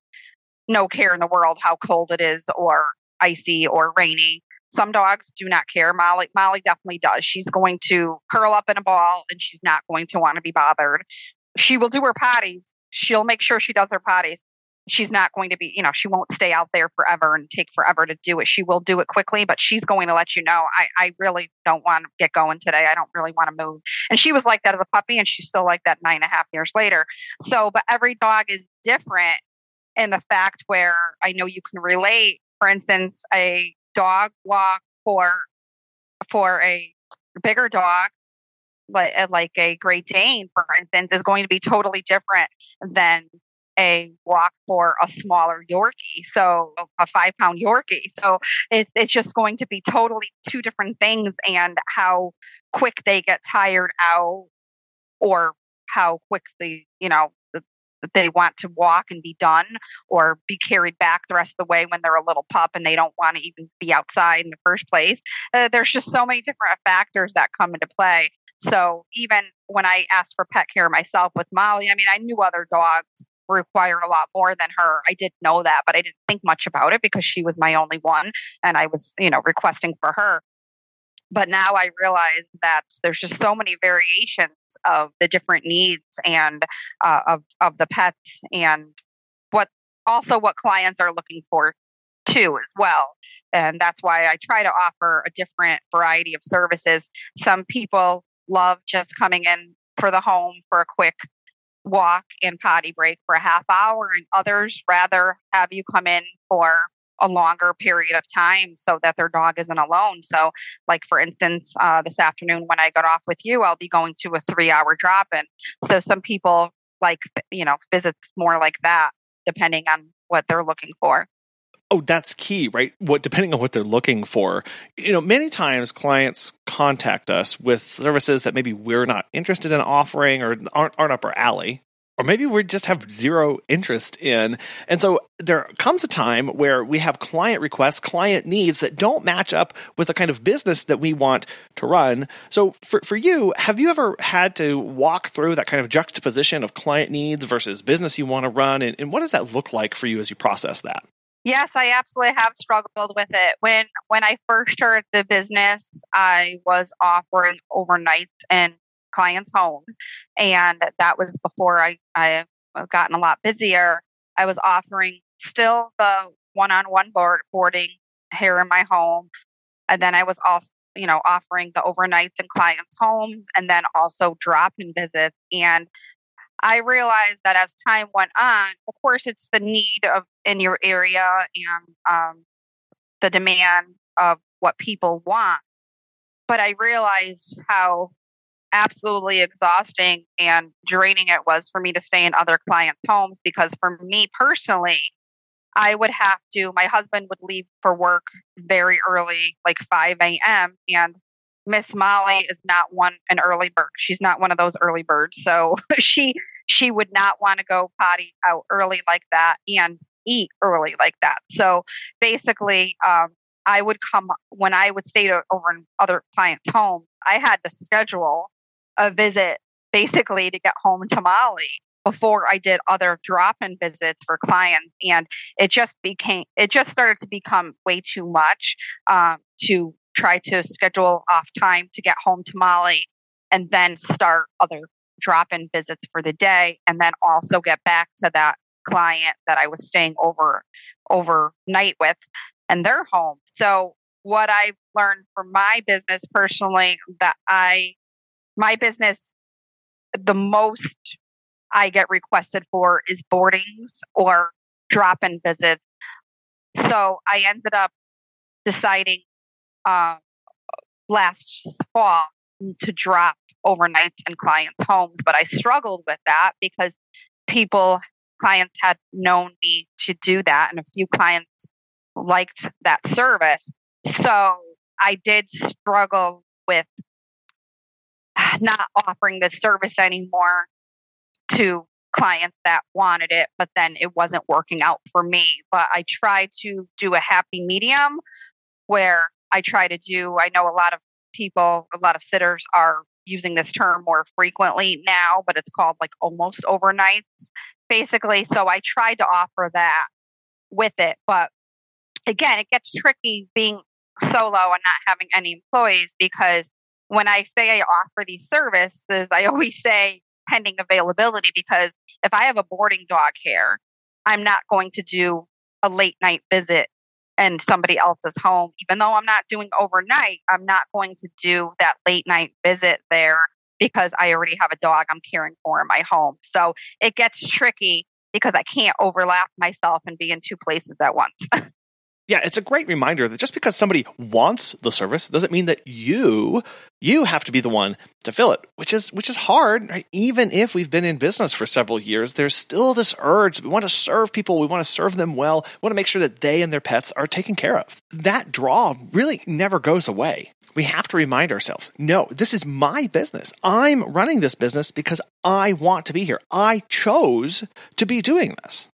no care in the world how cold it is or icy or rainy. Some dogs do not care. Molly Molly definitely does. She's going to curl up in a ball and she's not going to want to be bothered. She will do her potties. She'll make sure she does her potties. She's not going to be, you know, she won't stay out there forever and take forever to do it. She will do it quickly, but she's going to let you know, I, I really don't want to get going today. I don't really want to move. And she was like that as a puppy, and she's still like that nine and a half years later. So, but every dog is different in the fact where I know you can relate. For instance, a dog walk for for a bigger dog like like a Great Dane, for instance, is going to be totally different than a walk for a smaller Yorkie, so a five pound Yorkie. So it's it's just going to be totally two different things, and how quick they get tired out, or how quickly you know they want to walk and be done or be carried back the rest of the way when they're a little pup and they don't want to even be outside in the first place. Uh, there's just so many different factors that come into play. So even when I asked for pet care myself with Molly, I mean, I knew other dogs required a lot more than her. I did know that, but I didn't think much about it because she was my only one and I was, you know, requesting for her. But now I realize that there's just so many variations of the different needs and uh, of of the pets and what also what clients are looking for too as well. And that's why I try to offer a different variety of services. Some people love just coming in for the home for a quick walk and potty break for a half hour and others rather have you come in for a longer period of time so that their dog isn't alone. So, like for instance, uh, this afternoon when I got off with you, I'll be going to a three hour drop in. So, some people like, you know, visits more like that, depending on what they're looking for. Oh, that's key, right? What depending on what they're looking for. You know, many times clients contact us with services that maybe we're not interested in offering or aren't, aren't up our alley or maybe we just have zero interest in. And so there comes a time where we have client requests, client needs that don't match up with the kind of business that we want to run. So for, for you, have you ever had to walk through that kind of juxtaposition of client needs versus business you want to run? And, and what does that look like for you as you process that? Yes, I absolutely have struggled with it. When when I first started the business, I was offering overnights in clients' homes. And that was before I, I have gotten a lot busier. I was offering still the one on one board boarding here in my home. And then I was also, you know, offering the overnights in clients' homes and then also drop in visits. And I realized that as time went on, of course, it's the need of in your area and um, the demand of what people want. But I realized how absolutely exhausting and draining it was for me to stay in other clients' homes because for me personally, I would have to, my husband would leave for work very early, like 5 a.m. And Miss Molly is not one, an early bird. She's not one of those early birds. So she, she would not want to go potty out early like that and eat early like that. So basically, um, I would come when I would stay to, over in other clients' homes. I had to schedule a visit basically to get home to Molly before I did other drop in visits for clients. And it just became, it just started to become way too much um, to try to schedule off time to get home to Molly and then start other drop in visits for the day and then also get back to that client that I was staying over overnight with and their home. So what I've learned from my business personally that I my business, the most I get requested for is boardings or drop in visits. So I ended up deciding uh, last fall to drop overnights in clients' homes, but I struggled with that because people, clients had known me to do that, and a few clients liked that service. So I did struggle with not offering this service anymore to clients that wanted it, but then it wasn't working out for me. But I try to do a happy medium where I try to do, I know a lot of people, a lot of sitters are using this term more frequently now, but it's called like almost overnights, basically. So I tried to offer that with it. But again, it gets tricky being solo and not having any employees because when I say I offer these services, I always say pending availability because if I have a boarding dog here, I'm not going to do a late night visit in somebody else's home. Even though I'm not doing overnight, I'm not going to do that late night visit there because I already have a dog I'm caring for in my home. So it gets tricky because I can't overlap myself and be in two places at once. yeah, it's a great reminder that just because somebody wants the service doesn't mean that you you have to be the one to fill it, which is which is hard. Right? Even if we've been in business for several years, there's still this urge. We want to serve people. We want to serve them well. We want to make sure that they and their pets are taken care of. That draw really never goes away. We have to remind ourselves, no, this is my business. I'm running this business because I want to be here. I chose to be doing this.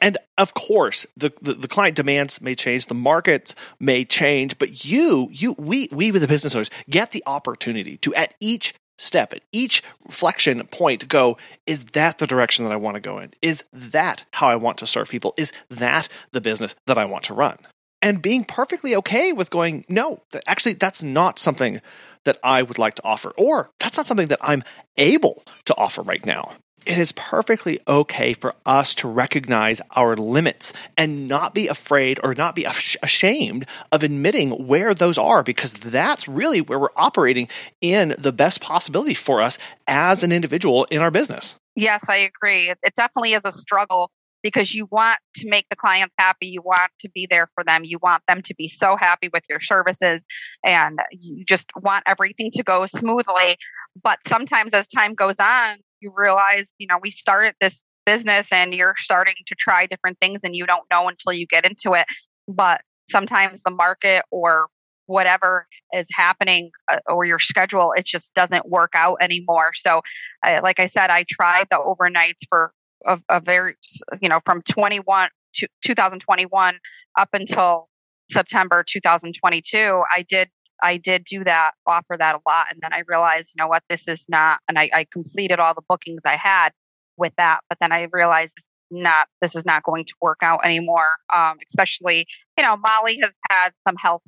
And of course, the, the, the, client demands may change, the market may change, but you, you, we, we the business owners get the opportunity to at each step, at each reflection point, go, is that the direction that I want to go in? Is that how I want to serve people? Is that the business that I want to run? And being perfectly okay with going, no, actually, that's not something that I would like to offer, or that's not something that I'm able to offer right now it is perfectly okay for us to recognize our limits and not be afraid or not be ashamed of admitting where those are because that's really where we're operating in the best possibility for us as an individual in our business. Yes, I agree. It definitely is a struggle because you want to make the clients happy. You want to be there for them. You want them to be so happy with your services and you just want everything to go smoothly. But sometimes as time goes on, you realize, you know, we started this business and you're starting to try different things and you don't know until you get into it. But sometimes the market or whatever is happening uh, or your schedule, it just doesn't work out anymore. So, like I said, I tried the overnights for a, a very, you know, from 21 to 2021 up until September 2022. I did I did do that, offer that a lot. And then I realized, you know what, this is not, and I, I completed all the bookings I had with that. But then I realized this not, this is not going to work out anymore. Um, especially, you know, Molly has had some health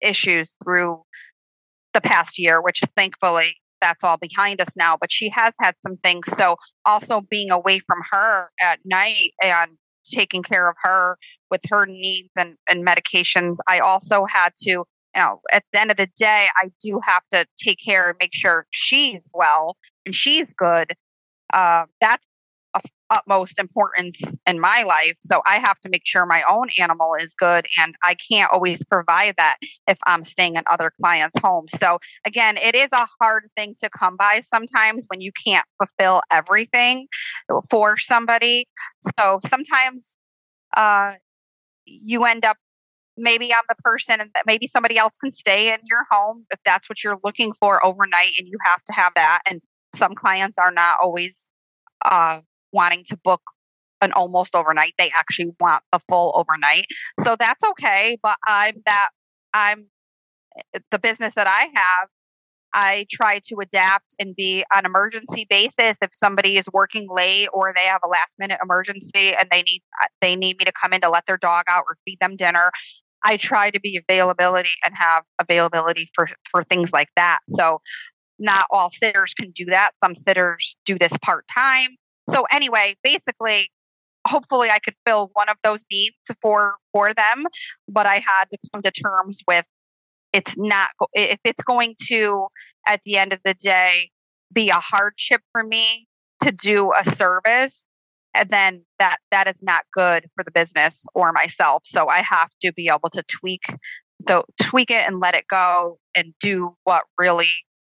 issues through the past year, which thankfully that's all behind us now. But she has had some things. So also being away from her at night and taking care of her with her needs and, and medications, I also had to you know, at the end of the day, I do have to take care and make sure she's well and she's good. Uh, that's of utmost importance in my life. So I have to make sure my own animal is good, and I can't always provide that if I'm staying in other clients' homes. So again, it is a hard thing to come by sometimes when you can't fulfill everything for somebody. So sometimes uh, you end up maybe I'm the person and that maybe somebody else can stay in your home if that's what you're looking for overnight and you have to have that. And some clients are not always uh, wanting to book an almost overnight. They actually want the full overnight. So that's okay. But I'm that, I'm eh, the business that I have. I try to adapt and be on emergency basis if somebody is working late or they have a last minute emergency and they need uh, they need me to come in to let their dog out or feed them dinner. I try to be availability and have availability for for things like that. So not all sitters can do that. Some sitters do this part time. So anyway, basically hopefully I could fill one of those needs for for them, but I had to come to terms with it's not if it's going to at the end of the day be a hardship for me to do a service and then that that is not good for the business or myself. So i have to be able to tweak the tweak it and let it go and do what really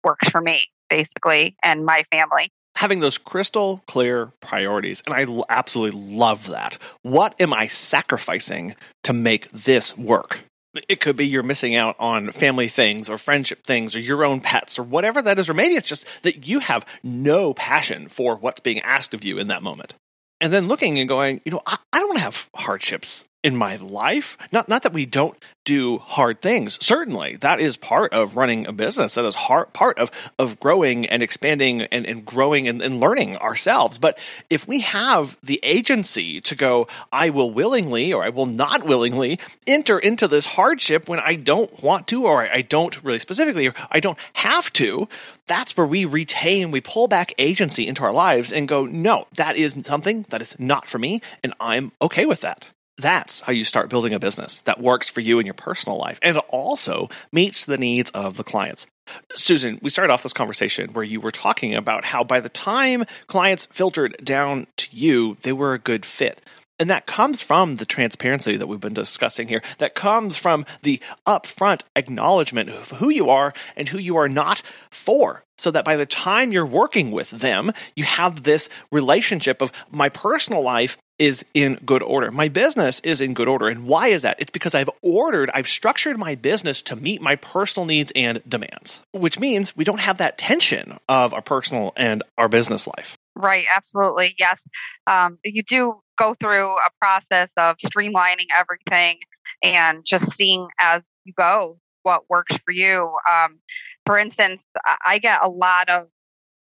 works for me basically and my family. Having those crystal clear priorities and i absolutely love that. What am i sacrificing to make this work? It could be you're missing out on family things or friendship things or your own pets or whatever that is or maybe it's just that you have no passion for what's being asked of you in that moment and then looking and going, you know, I, I don't have hardships in my life. Not not that we don't do hard things. Certainly, that is part of running a business. That is hard, part of of growing and expanding and, and growing and, and learning ourselves. But if we have the agency to go, I will willingly or I will not willingly enter into this hardship when I don't want to or I don't really specifically or I don't have to, that's where we retain, we pull back agency into our lives and go, no, that is something that is not for me, and I'm okay with that. That's how you start building a business that works for you in your personal life and also meets the needs of the clients. Susan, we started off this conversation where you were talking about how by the time clients filtered down to you, they were a good fit. And that comes from the transparency that we've been discussing here. That comes from the upfront acknowledgement of who you are and who you are not for. So that by the time you're working with them, you have this relationship of my personal life is in good order. My business is in good order. And why is that? It's because I've ordered, I've structured my business to meet my personal needs and demands, which means we don't have that tension of our personal and our business life. Right, absolutely. Yes. Um, you do go through a process of streamlining everything and just seeing as you go what works for you. Um, for instance, I get a lot of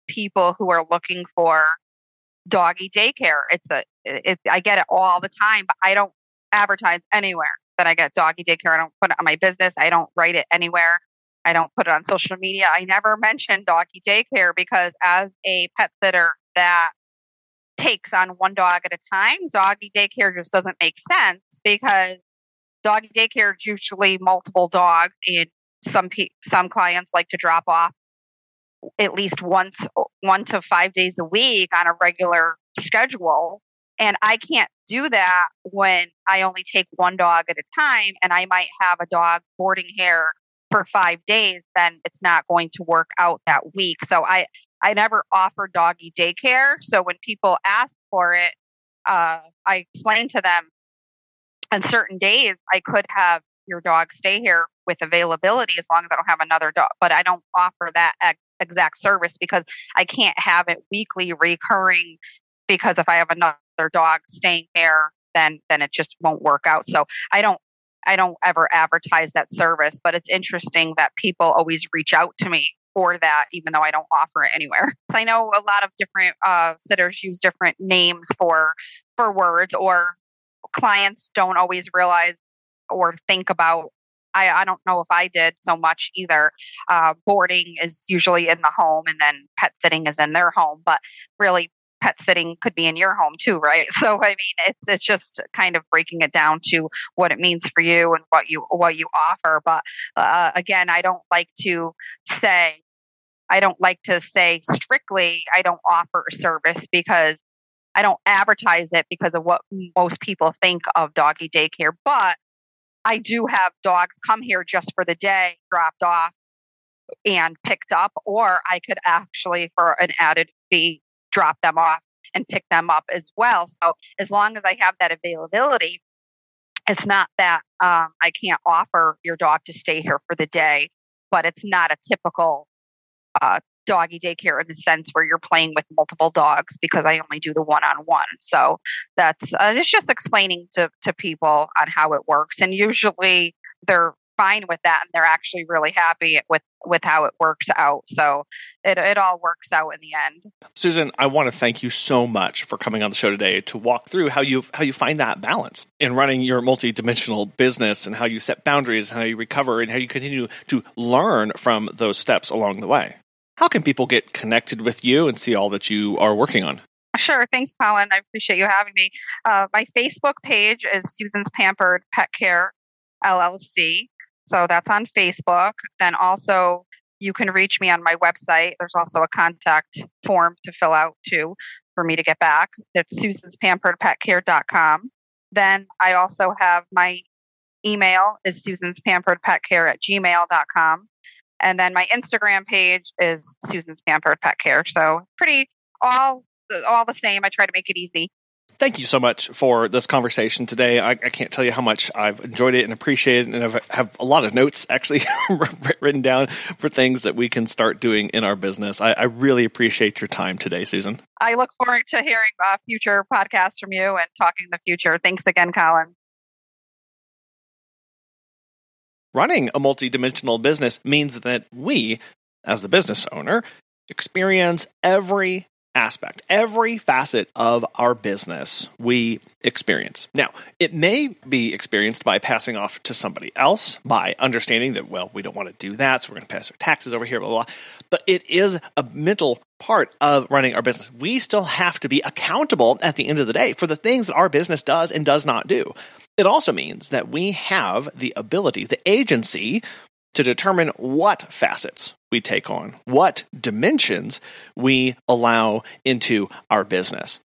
people who are looking for doggy daycare. It's a, it, I get it all the time, but I don't advertise anywhere that I get doggy daycare. I don't put it on my business. I don't write it anywhere. I don't put it on social media. I never mention doggy daycare because as a pet sitter that takes on one dog at a time. Doggy daycare just doesn't make sense because doggy daycare is usually multiple dogs, and some pe- some clients like to drop off at least once one to five days a week on a regular schedule. And I can't do that when I only take one dog at a time and I might have a dog boarding here for five days, then it's not going to work out that week. So I, I never offer doggy daycare. So when people ask for it, uh, I explain to them on certain days I could have your dog stay here with availability as long as I don't have another dog, but I don't offer that ex- exact service because I can't have it weekly recurring because if I have another dog staying here, then then it just won't work out. So I don't I don't ever advertise that service, but it's interesting that people always reach out to me for that, even though I don't offer it anywhere. So I know a lot of different uh, sitters use different names for for words, or clients don't always realize or think about. I, I don't know if I did so much either. Uh, boarding is usually in the home, and then pet sitting is in their home. But really, pet sitting could be in your home too, right? So I mean, it's it's just kind of breaking it down to what it means for you and what you what you offer. But uh, again, I don't like to say I don't like to say strictly I don't offer a service because I don't advertise it because of what most people think of doggy daycare. But I do have dogs come here just for the day, dropped off and picked up, or I could actually, for an added fee, drop them off and pick them up as well. So as long as I have that availability, it's not that um, I can't offer your dog to stay here for the day, but it's not a typical uh, doggy daycare in the sense where you're playing with multiple dogs because I only do the one on one. So that's uh, it's just explaining to to people on how it works, and usually they're fine with that and they're actually really happy with with how it works out. So it, it all works out in the end. Susan i want to thank you so much for coming on the show today to walk through how you how you find that balance in running your multi-dimensional business and how you set boundaries and how you recover and how you continue to learn from those steps along the way how can people get connected with you and see all that you are working on Sure. Thanks, Colin. I appreciate you having me. Uh, my Facebook page is Susan's Pampered Pet Care LLC. So that's on Facebook. Then also, you can reach me on my website. There's also a contact form to fill out too for me to get back. It's susanspamperedpetcare.com. Then I also have my email is susanspamperedpetcare at gmail.com. And then my Instagram page is Susan's Pampered Pet Care. So pretty all all the same. I try to make it easy thank you so much for this conversation today. I, I, can't tell you how much I've enjoyed it and appreciated it, and I have a lot of notes actually written down for things that we can start doing in our business. I, I, really appreciate your time today, Susan. I look forward to hearing uh, future podcasts from you and talking in the future. Thanks again, Colin. Running a multidimensional business means that we, as the business owner, experience every aspect, every facet of our business we experience. Now, it may be experienced by passing off to somebody else, by understanding that, well, we don't want to do that, so we're going to pass our taxes over here, blah, blah, blah. But it is a mental part of running our business. We still have to be accountable at the end of the day for the things that our business does and does not do. It also means that we have the ability, the agency to determine what facets we take on, what dimensions we allow into our business,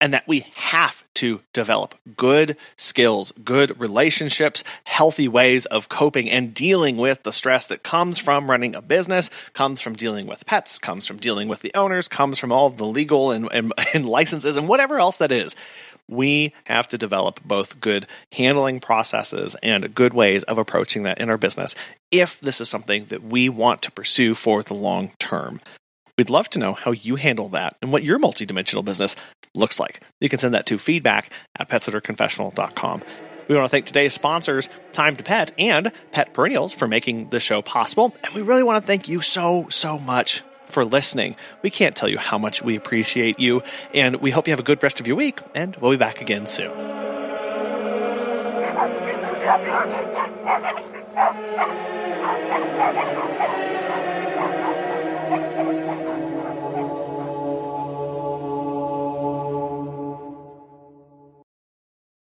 and that we have to develop good skills, good relationships, healthy ways of coping and dealing with the stress that comes from running a business, comes from dealing with pets, comes from dealing with the owners, comes from all the legal and, and, and licenses and whatever else that is we have to develop both good handling processes and good ways of approaching that in our business if this is something that we want to pursue for the long term. We'd love to know how you handle that and what your multidimensional business looks like. You can send that to feedback at petsitterconfessional.com. We want to thank today's sponsors, Time to Pet and Pet Perennials, for making the show possible. And we really want to thank you so, so much for listening. We can't tell you how much we appreciate you, and we hope you have a good rest of your week, and we'll be back again soon.